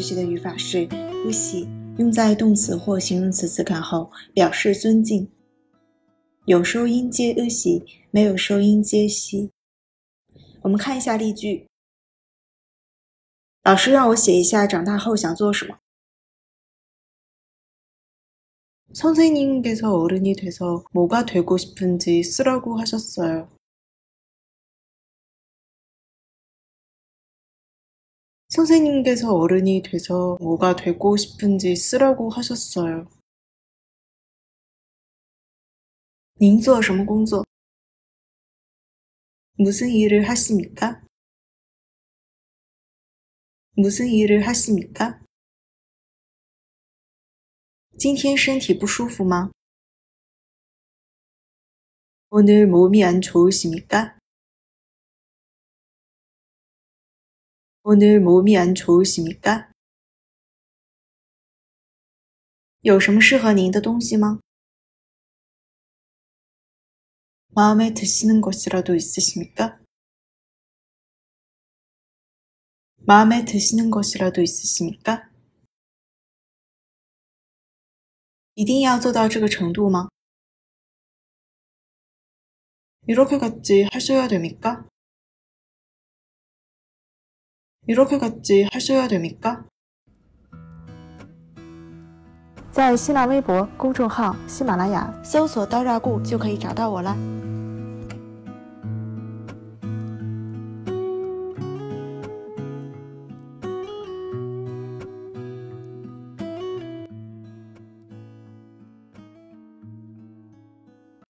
으시用在动词或形容词词干后，表示尊敬。有收音接으시没有收音接시。我们看一下例句。老师让我写一下长大后想做什么。선생님께서어른이돼서뭐가되고싶은지쓰라고하셨어요 선생님께서 어른이 돼서 뭐가 되고 싶은지 쓰라고 하셨어요. 您做什么工作? 무슨 일을 하십니까? 무슨 일을 하십니까? 今天身体不舒服吗? 오늘 몸이 안 좋으십니까? 오늘 몸이 안 좋으십니까? 有什么适合您的东西吗? 마음에 드시는 것이라도 있으십니까? 마음에 드시는 것이라도 있으십니까? 一定要做到这个程度吗? 이렇게까지 하셔야 됩니까? 이렇게까지 하셔야 됩니까? 在新浪微博公众号“喜马拉雅”搜索“刀扎固”就可以找到我啦。